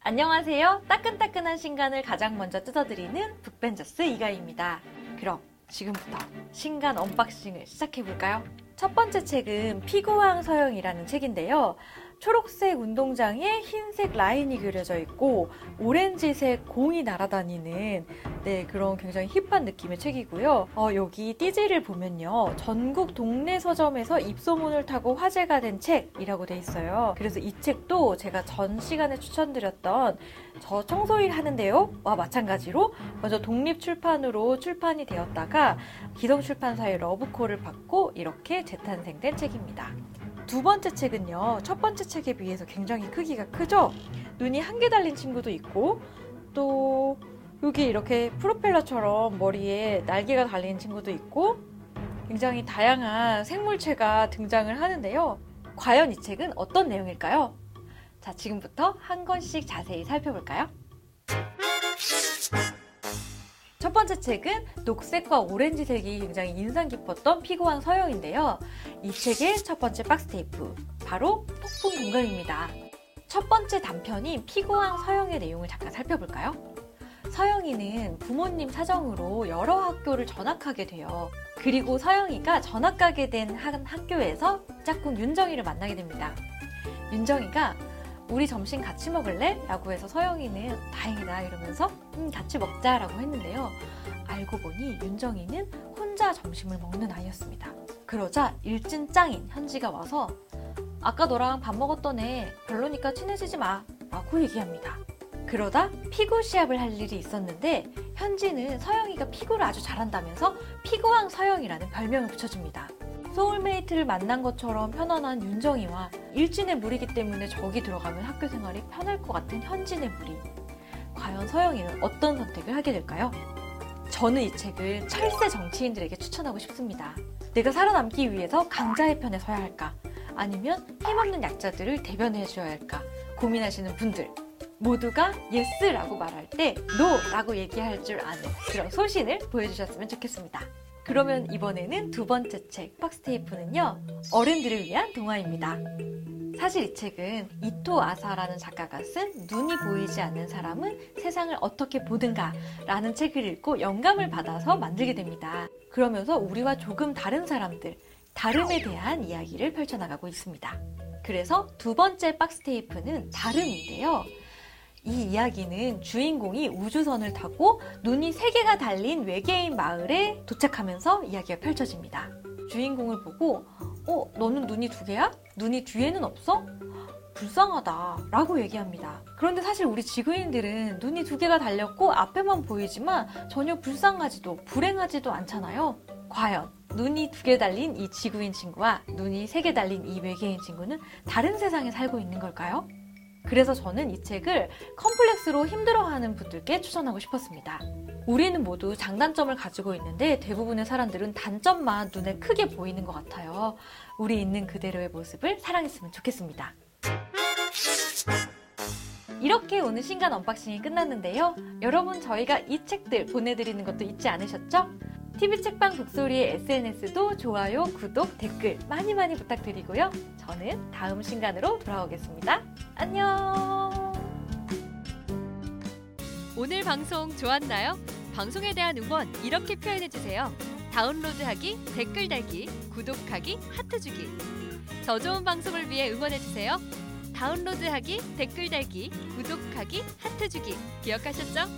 안녕하세요. 따끈따끈한 신간을 가장 먼저 뜯어드리는 북벤저스 이가희입니다. 그럼 지금부터 신간 언박싱을 시작해볼까요? 첫 번째 책은 피구왕 서영이라는 책인데요. 초록색 운동장에 흰색 라인이 그려져 있고 오렌지색 공이 날아다니는 네 그런 굉장히 힙한 느낌의 책이고요. 어, 여기 띠지를 보면요 전국 동네 서점에서 입소문을 타고 화제가 된 책이라고 돼 있어요. 그래서 이 책도 제가 전 시간에 추천드렸던 저 청소일 하는데요 와 마찬가지로 먼저 독립 출판으로 출판이 되었다가 기성 출판사의 러브콜을 받고 이렇게 재탄생된 책입니다. 두 번째 책은요, 첫 번째 책에 비해서 굉장히 크기가 크죠? 눈이 한 개 달린 친구도 있고, 또, 여기 이렇게 프로펠러처럼 머리에 날개가 달린 친구도 있고, 굉장히 다양한 생물체가 등장을 하는데요. 과연 이 책은 어떤 내용일까요? 자, 지금부터 한 권씩 자세히 살펴볼까요? 번째 책은 녹색과 오렌지색이 굉장히 인상 깊었던 피고왕 서영인데요. 이 책의 첫 번째 박스 테이프, 바로 폭풍 공감입니다. 첫 번째 단편인 피고왕 서영의 내용을 잠깐 살펴볼까요? 서영이는 부모님 사정으로 여러 학교를 전학하게 돼요. 그리고 서영이가 전학 가게 된 한 학교에서 짝꿍 윤정이를 만나게 됩니다. 윤정이가 우리 점심 같이 먹을래? 라고 해서 서영이는 다행이다 이러면서 음, 같이 먹자 라고 했는데요. 알고 보니 윤정이는 혼자 점심을 먹는 아이였습니다. 그러자 일진 짱인 현지가 와서 아까 너랑 밥 먹었던 애 별로니까 친해지지 마 라고 얘기합니다. 그러다 피구 시합을 할 일이 있었는데 현지는 서영이가 피구를 아주 잘한다면서 피구왕 서영이라는 별명을 붙여줍니다. 소울메이트를 만난 것처럼 편안한 윤정이와 일진의 무리기 때문에 저기 들어가면 학교 생활이 편할 것 같은 현진의 무리. 과연 서영이는 어떤 선택을 하게 될까요? 저는 이 책을 철새 정치인들에게 추천하고 싶습니다. 내가 살아남기 위해서 강자의 편에 서야 할까? 아니면 힘없는 약자들을 대변해 줘야 할까? 고민하시는 분들. 모두가 예스라고 말할 때 노라고 얘기할 줄 아는 그런 소신을 보여주셨으면 좋겠습니다. 그러면 이번에는 두 번째 책, 박스테이프는요, 어른들을 위한 동화입니다. 사실 이 책은 이토 아사라는 작가가 쓴 눈이 보이지 않는 사람은 세상을 어떻게 보는가 라는 책을 읽고 영감을 받아서 만들게 됩니다. 그러면서 우리와 조금 다른 사람들, 다름에 대한 이야기를 펼쳐나가고 있습니다. 그래서 두 번째 박스테이프는 다름인데요. 이 이야기는 주인공이 우주선을 타고 눈이 세 개가 달린 외계인 마을에 도착하면서 이야기가 펼쳐집니다. 주인공을 보고, 어, 너는 눈이 두 개야? 눈이 뒤에는 없어? 불쌍하다. 라고 얘기합니다. 그런데 사실 우리 지구인들은 눈이 두 개가 달렸고 앞에만 보이지만 전혀 불쌍하지도 불행하지도 않잖아요. 과연 눈이 두 개 달린 이 지구인 친구와 눈이 세 개 달린 이 외계인 친구는 다른 세상에 살고 있는 걸까요? 그래서 저는 이 책을 컴플렉스로 힘들어하는 분들께 추천하고 싶었습니다. 우리는 모두 장단점을 가지고 있는데 대부분의 사람들은 단점만 눈에 크게 보이는 것 같아요. 우리 있는 그대로의 모습을 사랑했으면 좋겠습니다. 이렇게 오늘 신간 언박싱이 끝났는데요. 여러분 저희가 이 책들 보내드리는 것도 잊지 않으셨죠? TV 책방 북소리의 SNS도 좋아요, 구독, 댓글 많이 많이 부탁드리고요. 저는 다음 신간으로 돌아오겠습니다. 안녕! 오늘 방송 좋았나요? 방송에 대한 응원 이렇게 표현해주세요. 다운로드하기, 댓글 달기, 구독하기, 하트 주기. 저 좋은 방송을 위해 응원해주세요. 다운로드하기, 댓글 달기, 구독하기, 하트 주기. 기억하셨죠?